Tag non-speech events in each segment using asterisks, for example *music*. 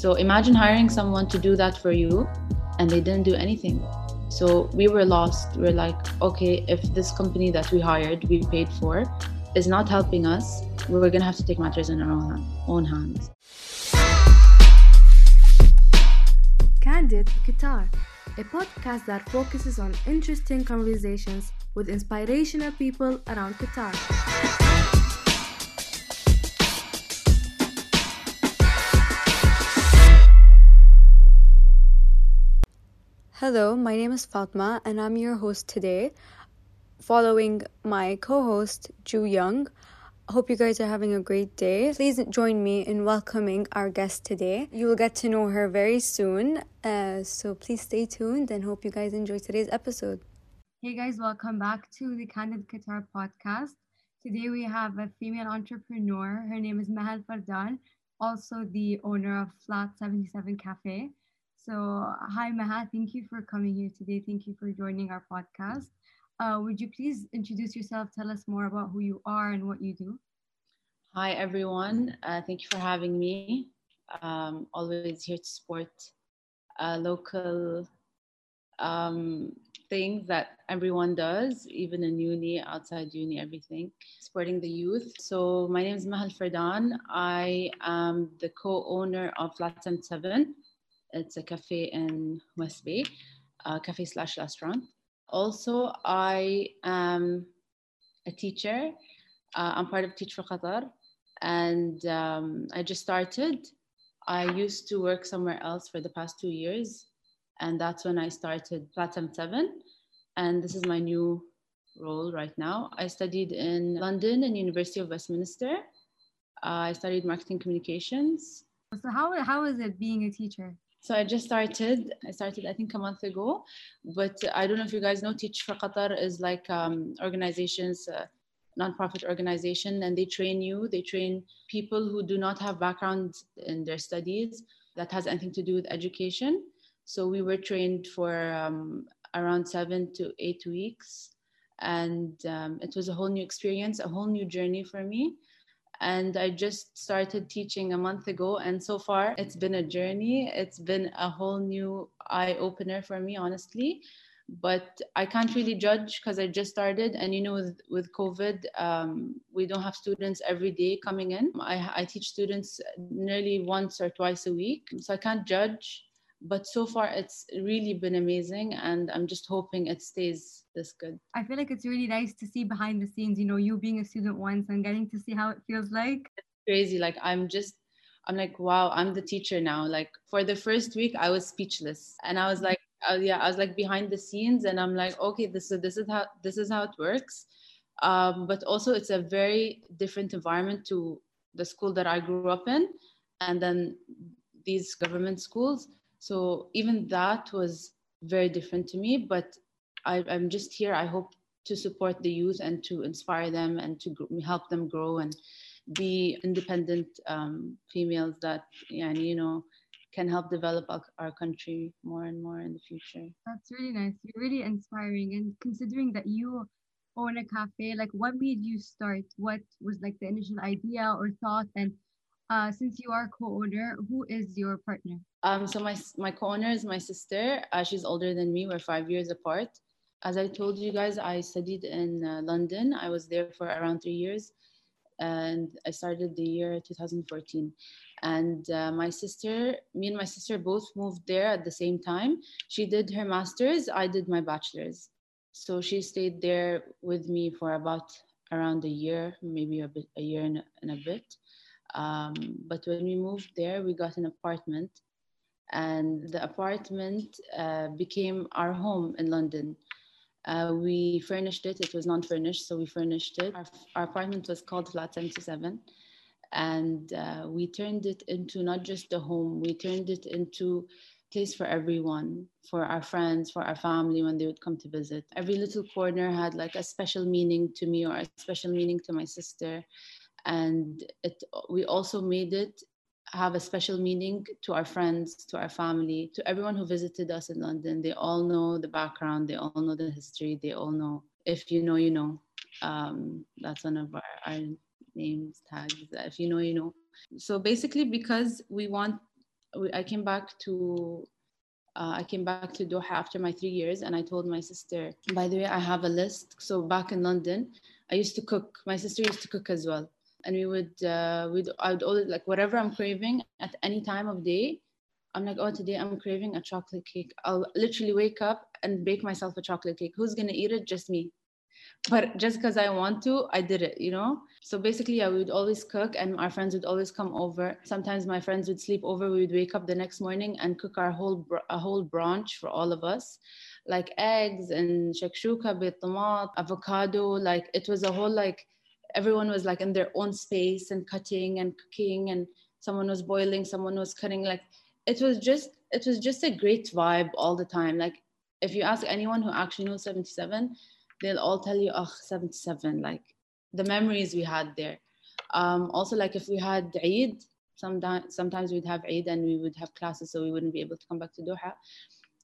So imagine hiring someone to do that for you and they didn't do anything. So we were lost. We are like, okay, if this company that we hired, we paid for, is not helping us, we're going to have to take matters in our own, own hands. Candid Qatar, a podcast that focuses on interesting conversations with inspirational people around Qatar. Hello, my name is Fatma and I'm your host today, following my co host, Ju Young. Hope you guys are having a great day. Please join me in welcoming our guest today. You will get to know her very soon. Uh, so please stay tuned and hope you guys enjoy today's episode. Hey guys, welcome back to the Candid Qatar podcast. Today we have a female entrepreneur. Her name is Mahal Fardan, also the owner of Flat 77 Cafe. So, hi, Maha. Thank you for coming here today. Thank you for joining our podcast. Uh, would you please introduce yourself? Tell us more about who you are and what you do. Hi, everyone. Uh, thank you for having me. Um, always here to support uh, local um, things that everyone does, even in uni, outside uni, everything, supporting the youth. So, my name is Mahal Fardan. I am the co owner of Flat 77 it's a cafe in West Bay, a cafe slash restaurant. Also, I am a teacher. Uh, I'm part of Teach for Qatar, and um, I just started. I used to work somewhere else for the past two years, and that's when I started Flat 77. And this is my new role right now. I studied in London and University of Westminster. Uh, I studied marketing communications. So how, how is it being a teacher? So I just started. I started, I think, a month ago. But I don't know if you guys know, Teach for Qatar is like um, organizations, uh, nonprofit organization, and they train you. They train people who do not have background in their studies that has anything to do with education. So we were trained for um, around seven to eight weeks, and um, it was a whole new experience, a whole new journey for me and I just started teaching a month ago. And so far, it's been a journey. It's been a whole new eye opener for me, honestly. But I can't really judge because I just started. And you know, with, with COVID, um, we don't have students every day coming in. I, I teach students nearly once or twice a week. So I can't judge but so far it's really been amazing and i'm just hoping it stays this good. I feel like it's really nice to see behind the scenes you know you being a student once and getting to see how it feels like. It's crazy like i'm just i'm like wow i'm the teacher now. Like for the first week i was speechless. And i was like uh, yeah i was like behind the scenes and i'm like okay this is this is how this is how it works. Um, but also it's a very different environment to the school that i grew up in and then these government schools so even that was very different to me, but I, I'm just here. I hope to support the youth and to inspire them and to help them grow and be independent um, females that, yeah, you know, can help develop our, our, country more and more in the future. That's really nice. You're really inspiring. And considering that you own a cafe, like what made you start? What was like the initial idea or thought? And uh, since you are co-owner, who is your partner? Um, so my my co-owner is my sister. Uh, she's older than me. We're five years apart. As I told you guys, I studied in uh, London. I was there for around three years, and I started the year 2014. And uh, my sister, me and my sister both moved there at the same time. She did her master's. I did my bachelor's. So she stayed there with me for about around a year, maybe a bit, a year and, and a bit. Um, but when we moved there, we got an apartment, and the apartment uh, became our home in London. Uh, we furnished it, it was non furnished, so we furnished it. Our, our apartment was called Flat 77, and uh, we turned it into not just a home, we turned it into place for everyone, for our friends, for our family when they would come to visit. Every little corner had like a special meaning to me or a special meaning to my sister and it we also made it have a special meaning to our friends to our family to everyone who visited us in london. They all know the background they all know the history they all know. If you know you know. Um, that's one of our, our names tags. If you know you know. So basically because we want I came back to uh, I came back to Doha after my three years, and I told my sister, by the way, I have a list. So back in London, I used to cook. My sister used to cook as well, and we would uh, we'd I would always like whatever I'm craving at any time of day. I'm like, oh, today I'm craving a chocolate cake. I'll literally wake up and bake myself a chocolate cake. Who's gonna eat it? Just me but just because I want to, I did it, you know? So basically, yeah, we would always cook and our friends would always come over. Sometimes my friends would sleep over. We would wake up the next morning and cook our whole, a whole brunch for all of us, like eggs and shakshuka, bitamat, avocado. Like it was a whole, like, everyone was like in their own space and cutting and cooking and someone was boiling, someone was cutting. Like it was just, it was just a great vibe all the time. Like if you ask anyone who actually knows 77, they'll all tell you, oh, 77, like the memories we had there. Um, also, like if we had Eid, sometimes, sometimes we'd have Eid and we would have classes, so we wouldn't be able to come back to Doha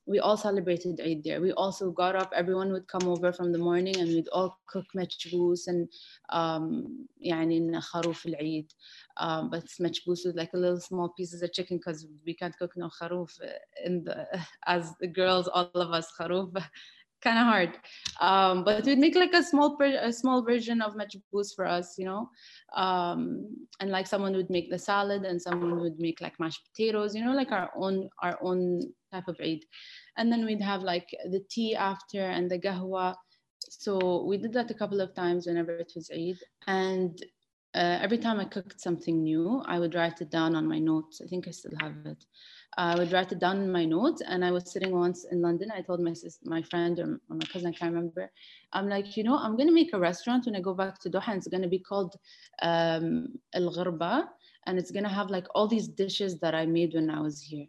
We all celebrated Eid there. We also got up, everyone would come over from the morning and we'd all cook machboos and um, يعني kharoof al-Eid. Um, but it's machboos with like a little small pieces of chicken because we can't cook no kharoof in the, *laughs* as the girls, all of us kharoof kind of hard. Um, but we'd make like a small a small version of machboos for us, you know. Um, and like someone would make the salad and someone would make like mashed potatoes, you know, like our own our own type of Eid. And then we'd have like the tea after and the gahwa. So we did that a couple of times whenever it was Eid. And uh, every time I cooked something new, I would write it down on my notes. I think I still have it. I would write it down in my notes. And I was sitting once in London. I told my sister, my friend or my cousin, I can't remember. I'm like, you know, I'm gonna make a restaurant when I go back to Doha. And it's gonna be called um, El Gharba, and it's gonna have like all these dishes that I made when I was here.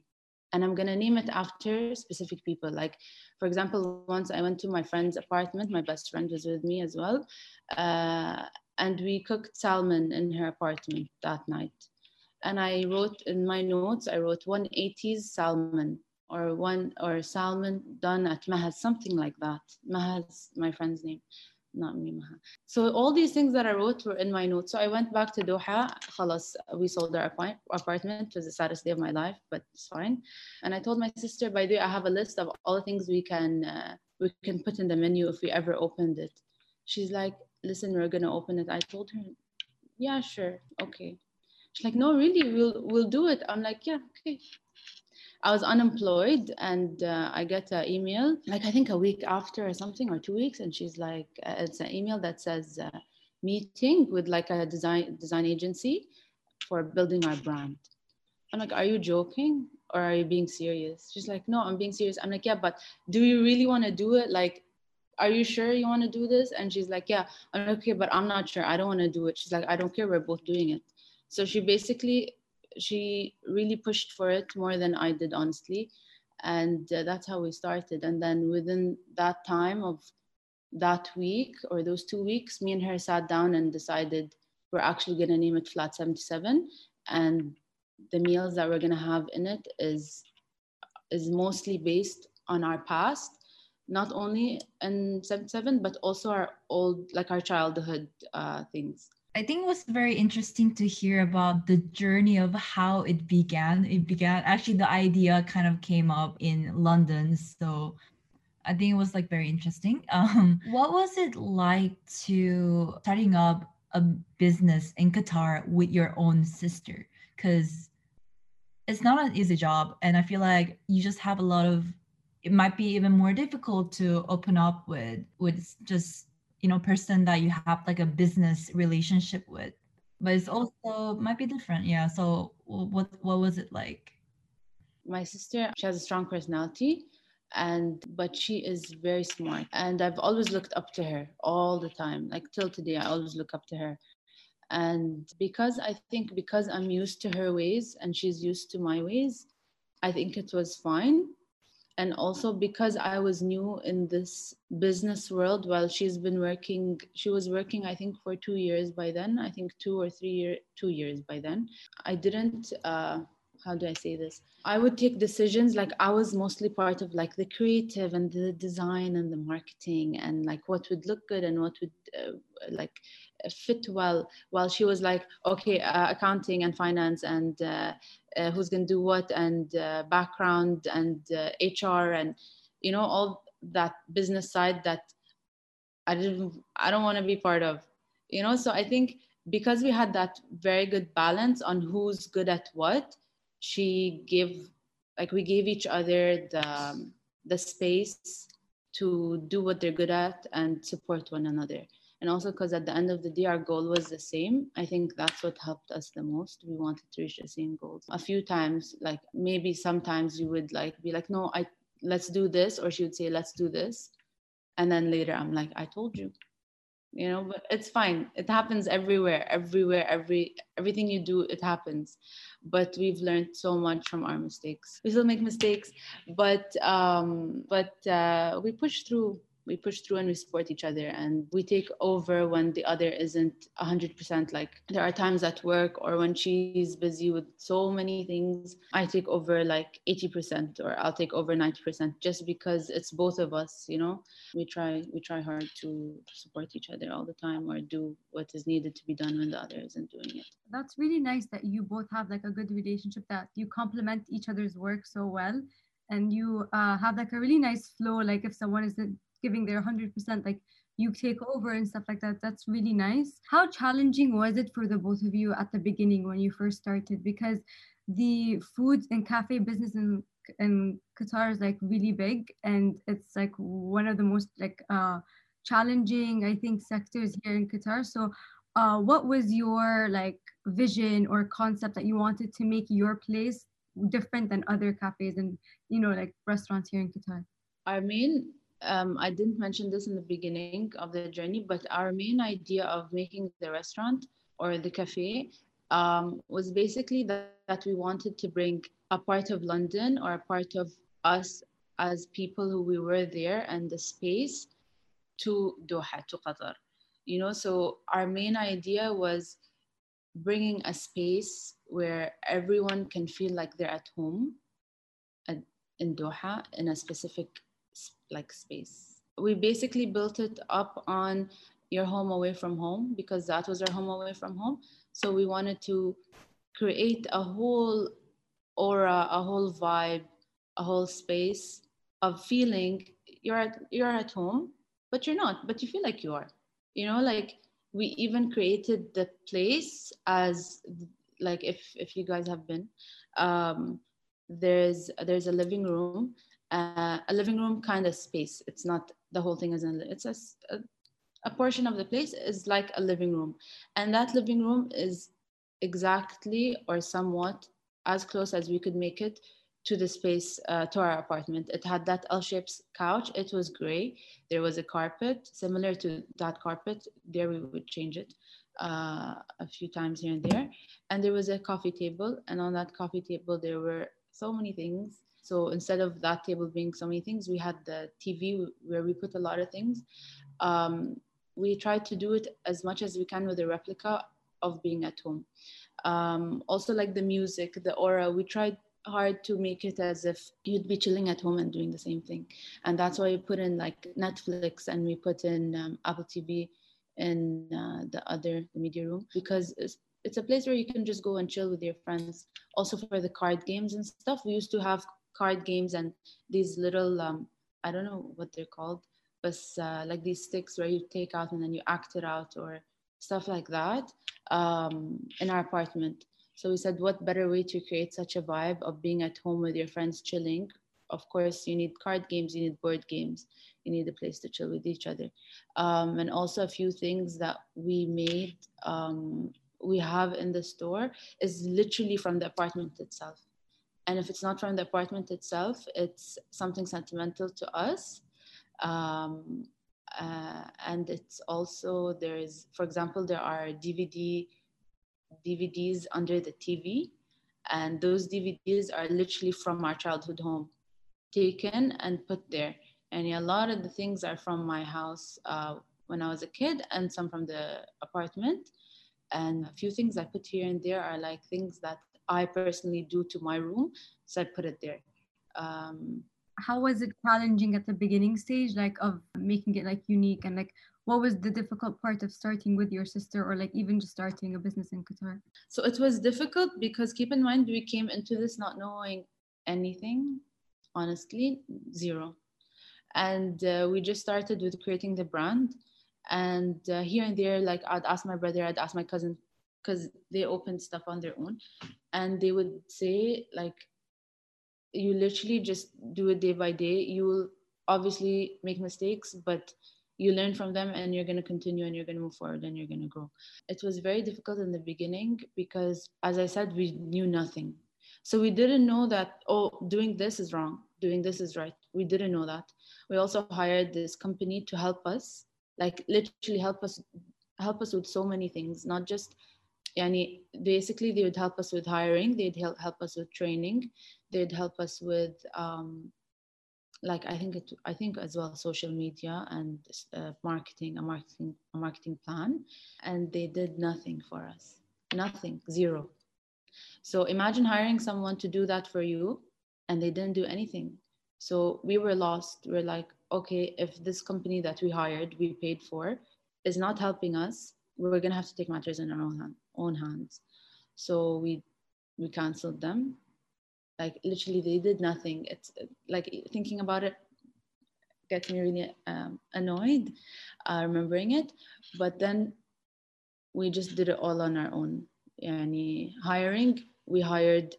And I'm gonna name it after specific people. Like, for example, once I went to my friend's apartment. My best friend was with me as well. Uh, and we cooked salmon in her apartment that night and I wrote in my notes, I wrote 180s salmon or one or salmon done at Mahaz, something like that. Mahaz, my friend's name, not me, Maha. So all these things that I wrote were in my notes. So I went back to Doha. Khalas, we sold our apartment. It was the saddest day of my life, but it's fine. And I told my sister, by the way, I have a list of all the things we can uh, we can put in the menu if we ever opened it. She's like, listen, we're gonna open it. I told her, yeah, sure, okay. She's like, no, really, we'll we'll do it. I'm like, yeah, okay. I was unemployed and uh, I get an email, like I think a week after or something, or two weeks, and she's like, uh, it's an email that says uh, meeting with like a design design agency for building our brand. I'm like, are you joking or are you being serious? She's like, no, I'm being serious. I'm like, yeah, but do you really want to do it? Like, are you sure you want to do this? And she's like, yeah. I'm okay, but I'm not sure. I don't want to do it. She's like, I don't care. We're both doing it. So she basically, she really pushed for it more than I did, honestly. And uh, that's how we started. And then within that time of that week or those two weeks, me and her sat down and decided we're actually going to name it Flat 77. And the meals that we're going to have in it is is mostly based on our past not only in 77 but also our old like our childhood uh, things I think it was very interesting to hear about the journey of how it began. It began actually the idea kind of came up in London, so I think it was like very interesting. *laughs* Um, what was it like to starting up a business in Qatar with your own sister? Because it's not an easy job, and I feel like you just have a lot of. It might be even more difficult to open up with with just you know person that you have like a business relationship with. But it's also might be different yeah. So what what was it like? My sister she has a strong personality and but she is very smart and i've always looked up to her all the time like till today i always look up to her. And because i think because i'm used to her ways and she's used to my ways i think it was fine and also because i was new in this business world while she's been working she was working i think for two years by then i think two or three year two years by then. I didn't uh, how do i say this? I would take decisions like i was mostly part of like the creative and the design and the marketing and like what would look good and what would uh, like fit well while she was like okay uh, accounting and finance and uh, uh, who's going to do what and uh, background and hr uh, and you know all that business side that i didn't i don't want to be part of you know? So i think because we had that very good balance on who's good at what she gave like we gave each other the um, the space to do what they're good at and support one another and also because at the end of the day our goal was the same. I think that's what helped us the most. We wanted to reach the same goals. A few times like maybe sometimes you would like be like no i let's do this or she would say let's do this. And then later i'm like i told you. You know but it's fine. It happens everywhere everywhere every everything you do it happens. But we've learned so much from our mistakes. We still make mistakes but um but uh, we push through we push through and we support each other and we take over when the other isn't 100% like there are times at work or when she's busy with so many things i take over like 80% or i'll take over 90% just because it's both of us you know? We try we try hard to support each other all the time or do what is needed to be done when the other isn't doing it. That's really nice that you both have like a good relationship that you complement each other's work so well and you uh, have like a really nice flow like if someone isn't giving their 100% like you take over and stuff like that. That's really nice. How challenging was it for the both of you at the beginning when you first started? Because the food and cafe business in in qatar is like really big and it's like one of the most like uh challenging i think sectors here in qatar. So uh, what was your like vision or concept that you wanted to make your place different than other cafes and you know like restaurants here in qatar? I mean um, I didn't mention this in the beginning of the journey, but our main idea of making the restaurant or the cafe um, was basically that, that we wanted to bring a part of London or a part of us as people who we were there and the space to Doha, to Qatar. You know, so our main idea was bringing a space where everyone can feel like they're at home at, in Doha in a specific like space. We basically built it up on your home away from home because that was our home away from home. So we wanted to create a whole aura, a whole vibe, a whole space of feeling you're at you're at home, but you're not, but you feel like you are. You know, like we even created the place as like if if you guys have been um there's there's a living room uh, a living room kind of space. It's not the whole thing is in it's a, a, portion of the place is like a living room, and that living room is exactly or somewhat as close as we could make it to the space uh, to our apartment. It had that L-shaped couch. It was gray. There was a carpet similar to that carpet. There we would change it uh, a few times here and there. And there was a coffee table, and on that coffee table there were so many things so instead of that table being so many things, we had the TV where we put a lot of things. Um, we tried to do it as much as we can with a replica of being at home. Um, also, like the music, the aura, we tried hard to make it as if you'd be chilling at home and doing the same thing. And that's why we put in like Netflix and we put in um, Apple TV in uh, the other the media room because it's, it's a place where you can just go and chill with your friends. Also for the card games and stuff, we used to have card games and these little um, I don't know what they're called, but uh, like these sticks where you take out and then you act it out or stuff like that um, in our apartment. So we said, what better way to create such a vibe of being at home with your friends chilling? Of course, you need card games, you need board games, you need a place to chill with each other. Um, and also, a few things that we made, um, we have in the store is literally from the apartment itself and if it's not from the apartment itself it's something sentimental to us. Um, uh, and it's also there's for example there are dvd dvds under the tv and those dvds are literally from our childhood home taken and put there. And a lot of the things are from my house uh, when i was a kid and some from the apartment. And a few things i put here and there are like things that I personally do to my room. So I put it there. Um, How was it challenging at the beginning stage, like of making it like unique and like what was the difficult part of starting with your sister or like even just starting a business in Qatar? So it was difficult because keep in mind we came into this not knowing anything, honestly, zero. And uh, we just started with creating the brand. And uh, here and there, like I'd ask my brother, I'd ask my cousin, because they opened stuff on their own. And they would say, like, you literally just do it day by day. You will obviously make mistakes, but you learn from them and you're going to continue and you're going to move forward and you're going to grow. It was very difficult in the beginning because, as I said, we knew nothing. So we didn't know that, oh, doing this is wrong, doing this is right. We didn't know that. We also hired this company to help us, like literally help us help us with so many things, not just yani basically they would help us with hiring, they'd help, help us with training, they'd help us with um, like I think it, I think as well social media and uh, marketing, a marketing, a marketing plan, and they did nothing for us, nothing, zero. So imagine hiring someone to do that for you, and they didn't do anything. So we were lost. We're like, okay, if this company that we hired, we paid for, is not helping us, we're gonna have to take matters in our own, hand, own hands. So we we canceled them. Like literally they did nothing. It's like thinking about it gets me really um, annoyed uh, remembering it. But then we just did it all on our own. Yani hiring we hired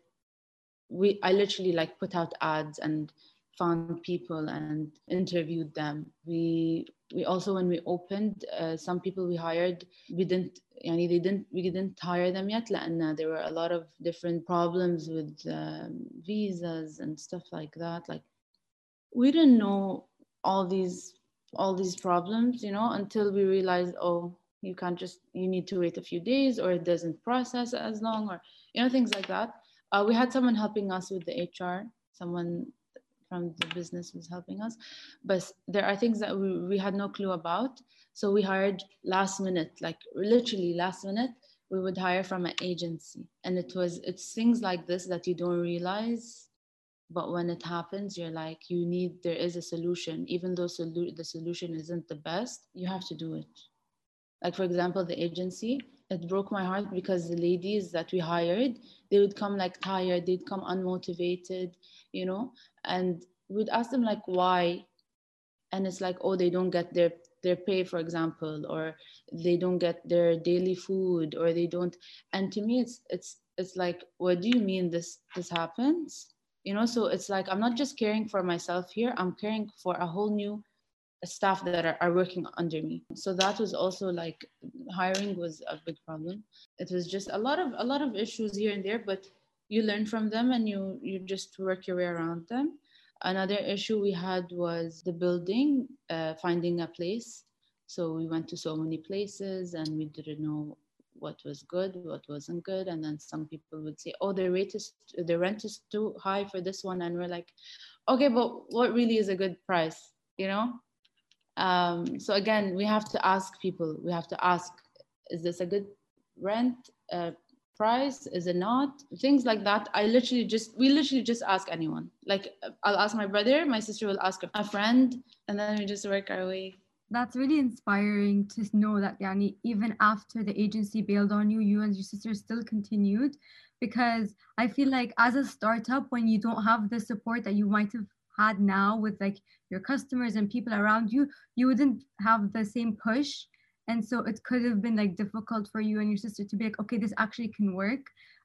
we i literally like put out ads and found people and interviewed them we we also when we opened uh, some people we hired we didn't yani they didn't we didn't hire them yet لأن there were a lot of different problems with um, visas and stuff like that like we didn't know all these all these problems you know until we realized oh you can't just you need to wait a few days or it doesn't process as long or you know things like that uh, we had someone helping us with the hr someone from the business was helping us. But there are things that we, we had no clue about. So we hired last minute like literally last minute we would hire from an agency. And it was it's things like this that you don't realize. But when it happens you're like you need there is a solution. Even though solu- the solution isn't the best you have to do it. Like for example the agency it broke my heart because the ladies that we hired they would come like tired. They'd come unmotivated you know? And we'd ask them like why? And it's like oh they don't get their their pay for example or they don't get their daily food or they don't. And to me it's it's it's like what do you mean this this happens? You know so it's like i'm not just caring for myself here. I'm caring for a whole new staff that are, are working under me. So that was also like hiring was a big problem. It was just a lot of a lot of issues here and there but you learn from them and you you just work your way around them. Another issue we had was the building uh, finding a place. So we went to so many places and we didn't know what was good what wasn't good. And then some people would say oh the rate is the rent is too high for this one. And we're like okay but what really is a good price? You know? Um, so again we have to ask people. We have to ask is this a good rent? Uh, price? Is it not? Things like that. I literally just we literally just ask anyone. Like i'll ask my brother my sister will ask a friend and then we just work our way. That's really inspiring to know that yani, even after the agency bailed on you you and your sister still continued. Because i feel like as a startup when you don't have the support that you might have had now with like your customers and people around you you wouldn't have the same push and so it could have been like difficult for you and your sister to be like okay this actually can work.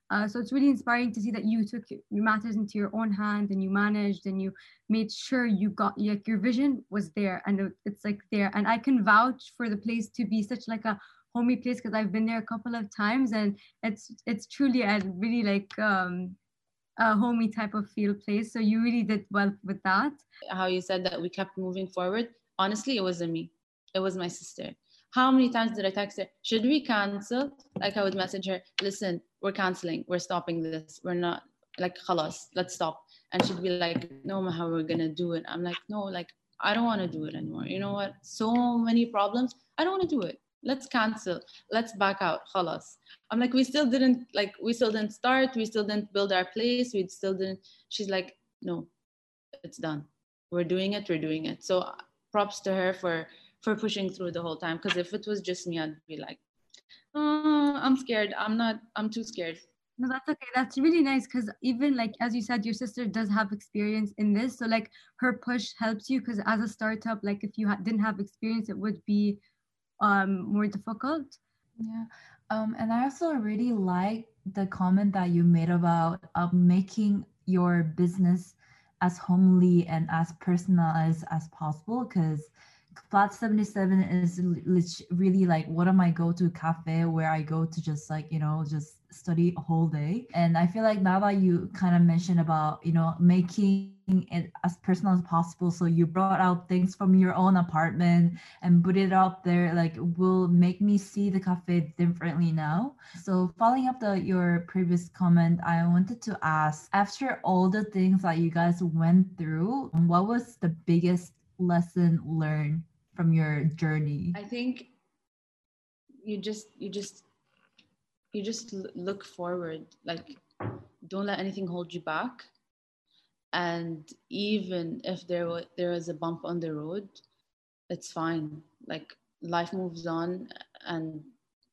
Uh, so it's really inspiring to see that you took your matters into your own hand and you managed and you made sure you got like your vision was there and it's like there. And i can vouch for the place to be such like a homey place because i've been there a couple of times and it's it's truly a really like um a homey type of feel place. So you really did well with that. How you said that we kept moving forward. Honestly it wasn't me. It was my sister how many times did I text her? Should we cancel? Like I would message her, listen, we're canceling, we're stopping this, we're not like khalas, let's stop. And she'd be like, no, how we're gonna do it. I'm like, no, like I don't want to do it anymore. You know what? So many problems. I don't want to do it. Let's cancel. Let's back out. Khalas. I'm like, we still didn't like we still didn't start. We still didn't build our place. We still didn't. She's like, no, it's done. We're doing it. We're doing it. So props to her for for pushing through the whole time. Because if it was just me, I'd be like, oh, I'm scared. I'm not, I'm too scared. No, that's okay. That's really nice because even like as you said, your sister does have experience in this. So like her push helps you because as a startup, like if you ha- didn't have experience, it would be um more difficult. Yeah. Um, and I also really like the comment that you made about uh, making your business as homely and as personalized as possible because flat 77 is really like one of my go-to cafe where i go to just like you know just study a whole day. And i feel like now that you kind of mentioned about you know making it as personal as possible so you brought out things from your own apartment and put it out there like will make me see the cafe differently now. So following up the your previous comment i wanted to ask after all the things that you guys went through what was the biggest lesson learned from your journey? I think you just you just you just look forward like don't let anything hold you back. And even if there was there is a bump on the road it's fine. Like life moves on and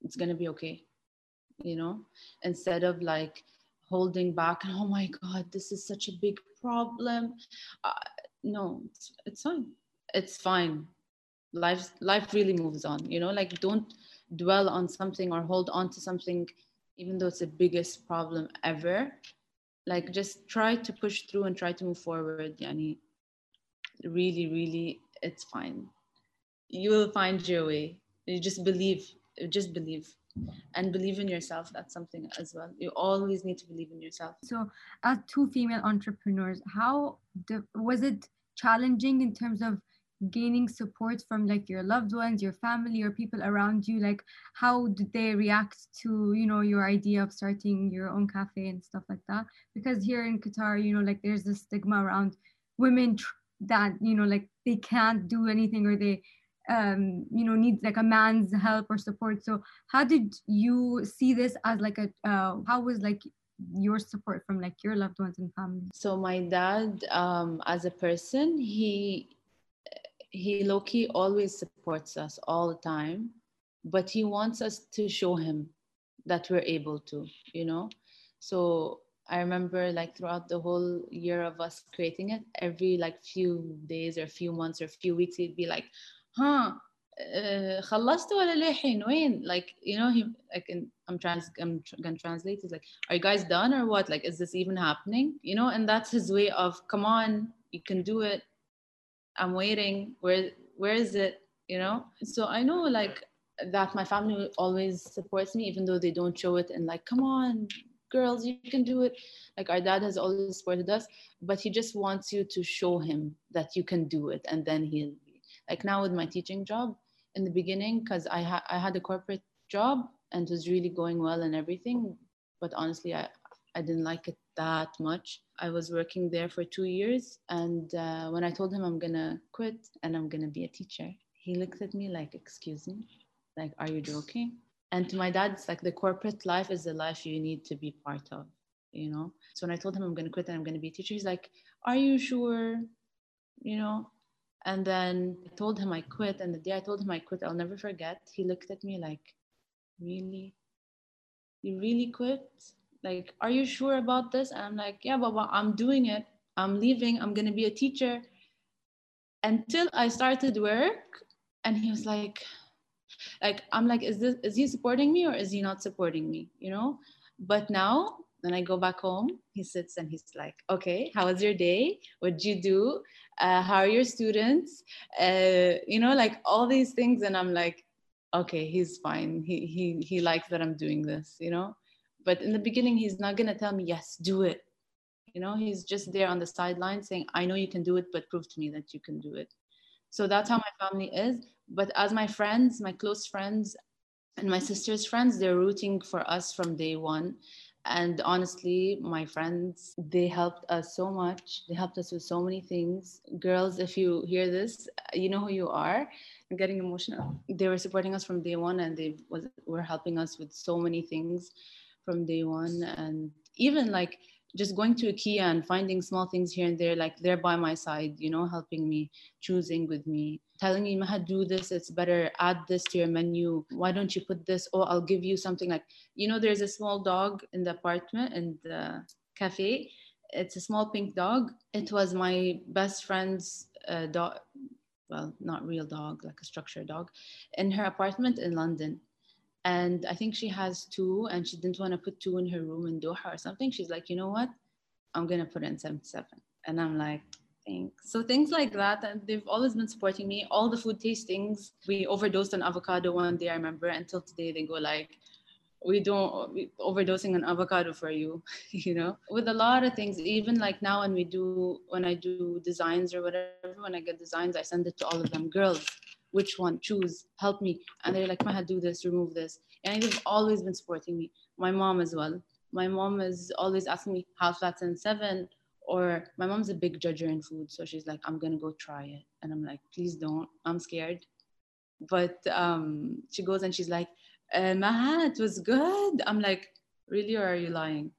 it's going to be okay you know? Instead of like holding back oh my god this is such a big problem. Uh, no it's, it's fine it's fine. Life life really moves on you know like don't dwell on something or hold on to something even though it's the biggest problem ever. Like just try to push through and try to move forward yani. Really really it's fine. You will find your way. You just believe just believe. And believe in yourself that's something as well. You always need to believe in yourself. So as two female entrepreneurs how was it challenging in terms of gaining support from like your loved ones your family or people around you? Like how did they react to you know your idea of starting your own cafe and stuff like that? Because here in qatar you know like there's this stigma around women that you know like they can't do anything or they um you know need like a man's help or support. So how did you see this as like a uh, how was like your support from like your loved ones and family? So my dad um as a person he he low-key always supports us all the time but he wants us to show him that we're able to you know so i remember like throughout the whole year of us creating it every like few days or few months or few weeks he'd be like huh خلصت ولا لحين وين like you know he like in, I'm trans I'm gonna translate it like are you guys done or what like is this even happening you know and that's his way of come on you can do it I'm waiting. Where where is it? You know? So I know like that my family always supports me, even though they don't show it and like, come on, girls, you can do it. Like our dad has always supported us, but he just wants you to show him that you can do it. And then he'll be like now with my teaching job in the beginning, because I, ha- I had a corporate job and it was really going well and everything. But honestly, I, I didn't like it that much. I was working there for two years. And uh, when I told him I'm going to quit and I'm going to be a teacher, he looked at me like, Excuse me? Like, are you joking? And to my dad, it's like the corporate life is the life you need to be part of, you know? So when I told him I'm going to quit and I'm going to be a teacher, he's like, Are you sure? You know? And then I told him I quit. And the day I told him I quit, I'll never forget. He looked at me like, Really? You really quit? Like are you sure about this? And i'm like yeah baba i'm doing it. I'm leaving. I'm going to be a teacher. Until i started work and he was like like i'm like is this is he supporting me or is he not supporting me? You know? But now when i go back home he sits and he's like okay how was your day? What did you do? Uh, how are your students? Uh, you know like all these things. And i'm like okay he's fine. He he he likes that i'm doing this you know but in the beginning, he's not going to tell me, yes, do it. You know, he's just there on the sideline saying, I know you can do it, but prove to me that you can do it. So that's how my family is. But as my friends, my close friends, and my sister's friends, they're rooting for us from day one. And honestly, my friends, they helped us so much. They helped us with so many things. Girls, if you hear this, you know who you are. I'm getting emotional. They were supporting us from day one and they was, were helping us with so many things from day one and even like just going to IKEA and finding small things here and there, like they're by my side, you know, helping me, choosing with me, telling me, Maha, do this, it's better, add this to your menu. Why don't you put this? Oh, I'll give you something like, you know, there's a small dog in the apartment, in the cafe. It's a small pink dog. It was my best friend's uh, dog, well, not real dog, like a structure dog, in her apartment in London and I think she has two, and she didn't want to put two in her room in Doha or something. She's like, you know what? I'm gonna put in 77. And I'm like, thanks. So things like that, and they've always been supporting me. All the food tastings, we overdosed on avocado one day, I remember. Until today, they go like, we don't we overdosing on avocado for you, *laughs* you know. With a lot of things, even like now when we do when I do designs or whatever, when I get designs, I send it to all of them. Girls, which one choose help me. And they're like maha do this remove this. And they've always been supporting me. My mom as well. My mom is always asking me how flats and seven? Or my mom's a big judger in food so she's like i'm gonna go try it. And i'm like please don't. I'm scared. But um, she goes and she's like uh, maha it was good. I'm like really or are you lying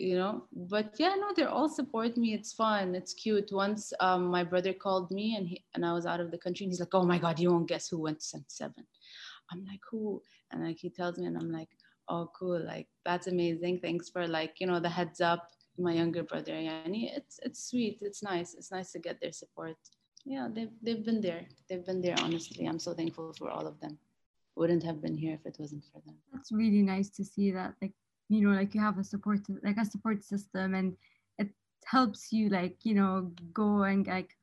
you know? But yeah no they're all support me. It's fun. It's cute. Once um, my brother called me and he and i was out of the country and he's like oh my god you won't guess who went to 77 i'm like who? And like he tells me and i'm like oh cool. Like that's amazing. Thanks for like you know the heads up my younger brother yani it's it's sweet. It's nice. It's nice to get their support. Yeah they've, they've been there. They've been there honestly. I'm so thankful for all of them. Wouldn't have been here if it wasn't for them. That's really nice to see that like you know like you have a support like a support system and it helps you like you know go and like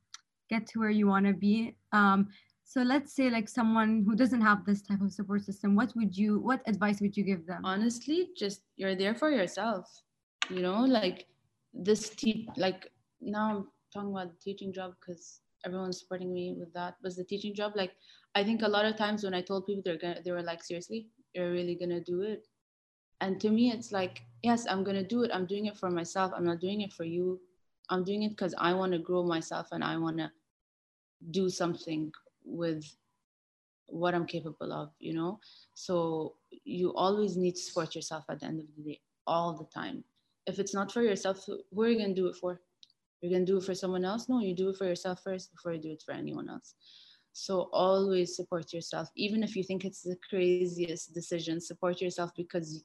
get to where you want to be. Um so let's say like someone who doesn't have this type of support system what would you what advice would you give them? Honestly just you're there for yourself you know like this te- like now i'm talking about the teaching job because everyone's supporting me with that was the teaching job. Like i think a lot of times when i told people they're gonna they were like seriously? You're really gonna do it and to me it's like yes i'm going to do it. I'm doing it for myself. I'm not doing it for you. I'm doing it because i want to grow myself and i want to do something with what i'm capable of you know? So you always need to support yourself at the end of the day all the time. If it's not for yourself who are you going to do it for? You're going to do it for someone else? No you do it for yourself first before you do it for anyone else. So always support yourself. Even if you think it's the craziest decision support yourself because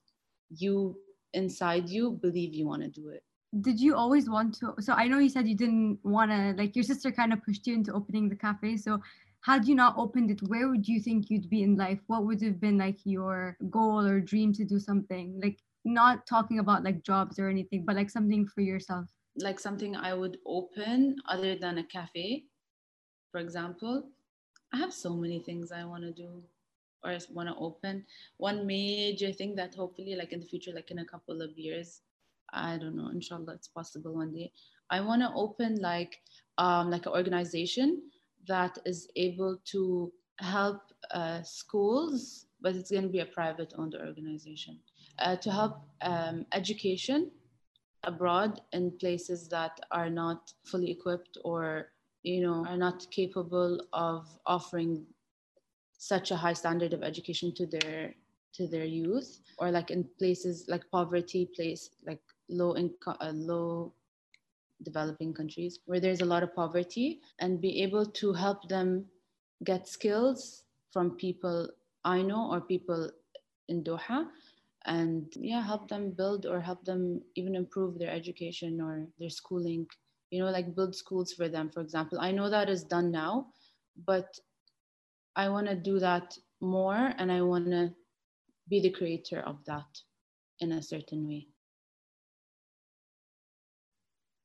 you inside you believe you want to do it. Did you always want to so i know you said you didn't want to like your sister kind of pushed you into opening the cafe so had you not opened it where would you think you'd be in life? What would have been like your goal or dream to do something? Like not talking about like jobs or anything but like something for yourself. Like something i would open other than a cafe for example. I have so many things i want to do or want to open one major thing that hopefully like in the future like in a couple of years i don't know inshallah it's possible one day i want to open like um like an organization that is able to help uh, schools but it's going to be a private owned organization uh, to help um, education abroad in places that are not fully equipped or you know are not capable of offering such a high standard of education to their to their youth? Or like in places like poverty place like low income uh, low developing countries where there's a lot of poverty and be able to help them get skills from people i know or people in doha and yeah help them build or help them even improve their education or their schooling you know like build schools for them. For example i know that is done now but I want to do that more and I want to be the creator of that in a certain way.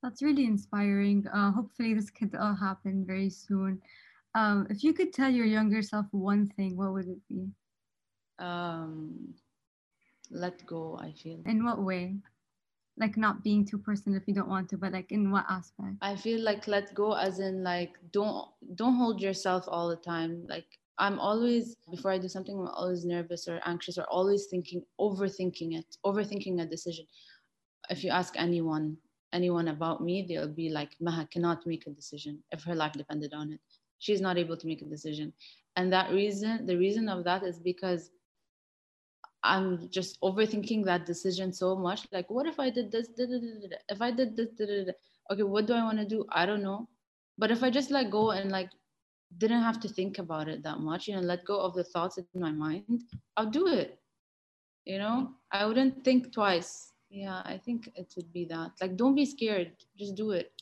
That's really inspiring. Uh, hopefully, this could all happen very soon. Um, if you could tell your younger self one thing, what would it be? Um, let go, I feel. In what way? like not being too personal if you don't want to but like in what aspect i feel like let go as in like don't don't hold yourself all the time like i'm always before i do something i'm always nervous or anxious or always thinking overthinking it overthinking a decision if you ask anyone anyone about me they'll be like maha cannot make a decision if her life depended on it she's not able to make a decision and that reason the reason of that is because I'm just overthinking that decision so much. Like, what if I did this? If I did this, okay, what do I want to do? I don't know. But if I just let go and like didn't have to think about it that much, you know, let go of the thoughts in my mind, I'll do it. You know, I wouldn't think twice. Yeah, I think it would be that. Like, don't be scared, just do it.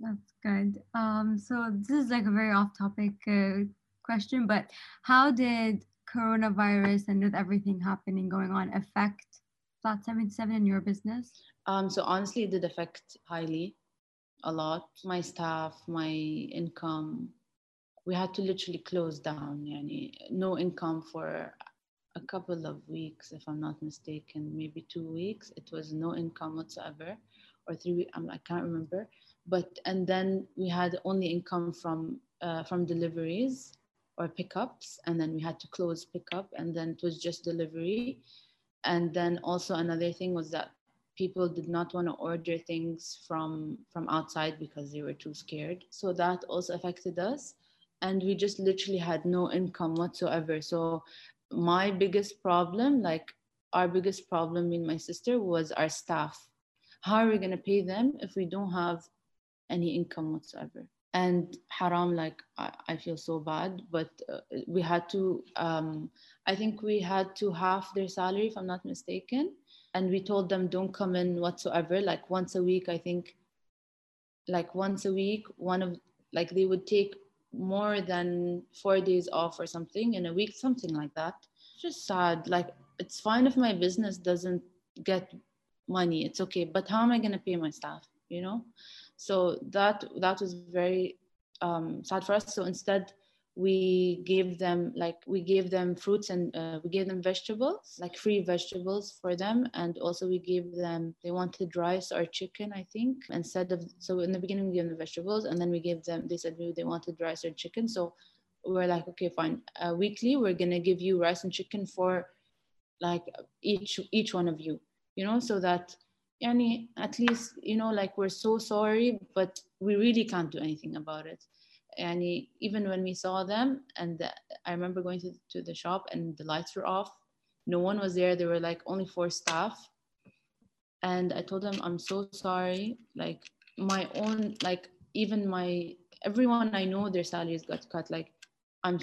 That's good. Um, so this is like a very off-topic uh, question, but how did coronavirus and with everything happening going on affect Flat 77 in your business? Um, so honestly, it did affect highly, a lot. My staff, my income, we had to literally close down. Yani, no income for a couple of weeks, if I'm not mistaken, maybe two weeks. It was no income whatsoever, or three weeks. I can't remember. But and then we had only income from uh, from deliveries or pickups, and then we had to close pickup, and then it was just delivery. And then also another thing was that people did not want to order things from from outside because they were too scared. So that also affected us, and we just literally had no income whatsoever. So my biggest problem, like our biggest problem, and my sister, was our staff. How are we gonna pay them if we don't have any income whatsoever? And haram, like I, I feel so bad, but uh, we had to. Um, I think we had to half their salary, if I'm not mistaken. And we told them don't come in whatsoever. Like once a week, I think. Like once a week, one of like they would take more than four days off or something in a week, something like that. just sad. Like it's fine if my business doesn't get money, it's okay. But how am I gonna pay my staff? You know? So that that was very um, sad for us. So instead, we gave them like we gave them fruits and uh, we gave them vegetables like free vegetables for them. And also we gave them they wanted rice or chicken i think. Instead of so in the beginning we gave them the vegetables and then we gave them they said they wanted rice or chicken. So we're like okay fine. Uh, weekly we're gonna give you rice and chicken for like each each one of you you know so that yani at least you know like we're so sorry but we really can't do anything about it and even when we saw them and the, i remember going to, to the shop and the lights were off. No one was there. There were like only four staff. And i told them i'm so sorry. Like my own like even my everyone i know their salaries got cut. Like i'm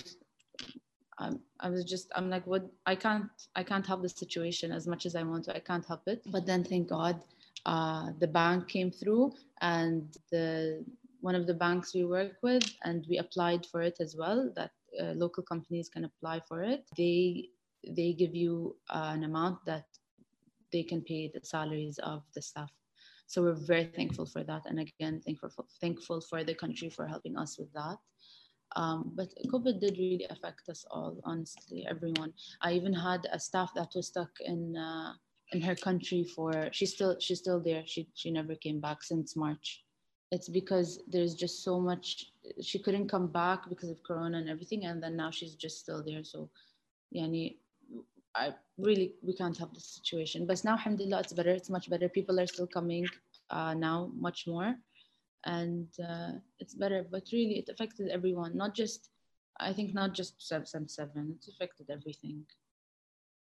I'm, I was just I'm like what I can't I can't help the situation as much as I want to. I can't help it. But then thank God uh, the bank came through and the one of the banks we work with, and we applied for it as well. That uh, local companies can apply for it. They they give you uh, an amount that they can pay the salaries of the staff. So we're very thankful for that, and again, thankful for, thankful for the country for helping us with that. Um, but COVID did really affect us all, honestly, everyone. I even had a staff that was stuck in uh, in her country for she's still she's still there. She she never came back since March it's because there's just so much she couldn't come back because of corona and everything and then now she's just still there. So yani i really we can't help the situation. But now alhamdulillah it's better. It's much better. People are still coming uh, now much more. And uh, it's better. But really it affected everyone. Not just i think not just 777 it affected everything.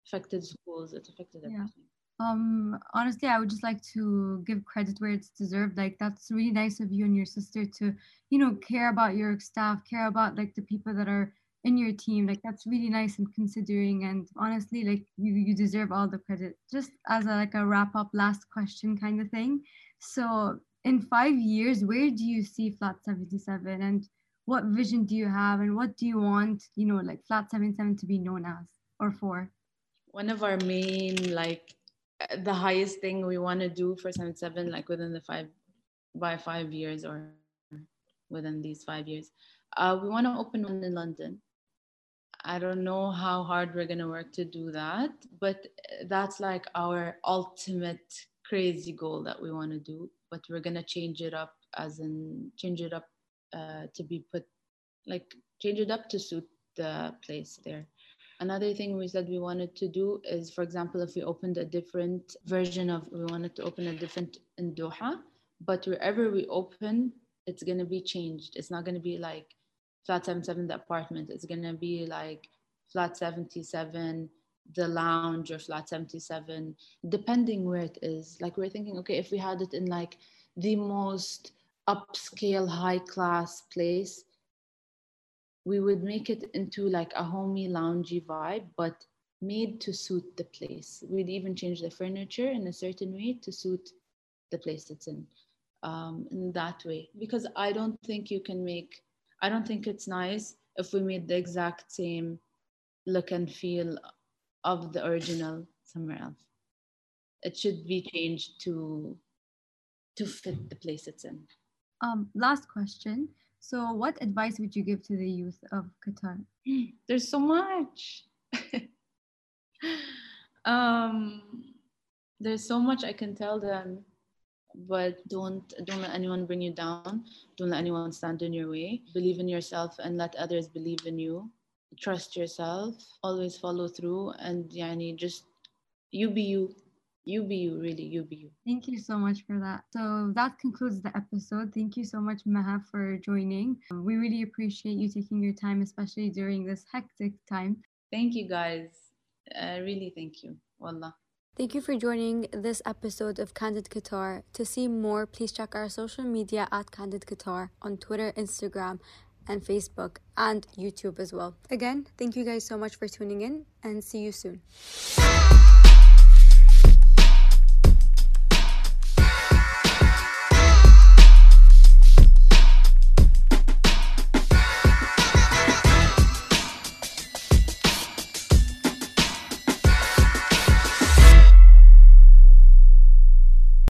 Affected schools. It affected everything. yeah um honestly i would just like to give credit where it's deserved like that's really nice of you and your sister to you know care about your staff care about like the people that are in your team like that's really nice and considering and honestly like you you deserve all the credit. Just as a like a wrap up last question kind of thing. So in five years where do you see flat 77 and what vision do you have and what do you want you know like flat 77 to be known as or for? One of our main like the highest thing we want to do for 77 like within the five by five years or within these five years uh, we want to open one in london. I don't know how hard we're going to work to do that but that's like our ultimate crazy goal that we want to do but we're going to change it up as in change it up uh, to be put like change it up to suit the place there Another thing we said we wanted to do is, for example, if we opened a different version of, we wanted to open a different in Doha, but wherever we open, it's going to be changed. It's not going to be like flat 77, the apartment. It's going to be like flat 77, the lounge or flat 77 depending where it is like we're thinking okay if we had it in like the most upscale high class place we would make it into like a homey loungy vibe but made to suit the place. We'd even change the furniture in a certain way to suit the place it's in um, in that way. Because i don't think you can make i don't think it's nice if we made the exact same look and feel of the original somewhere else. It should be changed to to fit the place it's in. Um, last question. So, what advice would you give to the youth of Qatar? *sighs* There's so much. *laughs* um, there's so much I can tell them, but don't don't let anyone bring you down. Don't let anyone stand in your way. Believe in yourself and let others believe in you. Trust yourself. Always follow through, and yani just you be you you be you really you be. You thank you so much for that. So that concludes the episode. Thank you so much maha for joining. We really appreciate you taking your time especially during this hectic time. Thank you guys. Uh, really thank you. Wallah. Thank you for joining this episode of Candid Qatar. To see more, please check our social media at Candid Qatar on Twitter, Instagram, and Facebook, and YouTube as well. Again, thank you guys so much for tuning in and see you soon.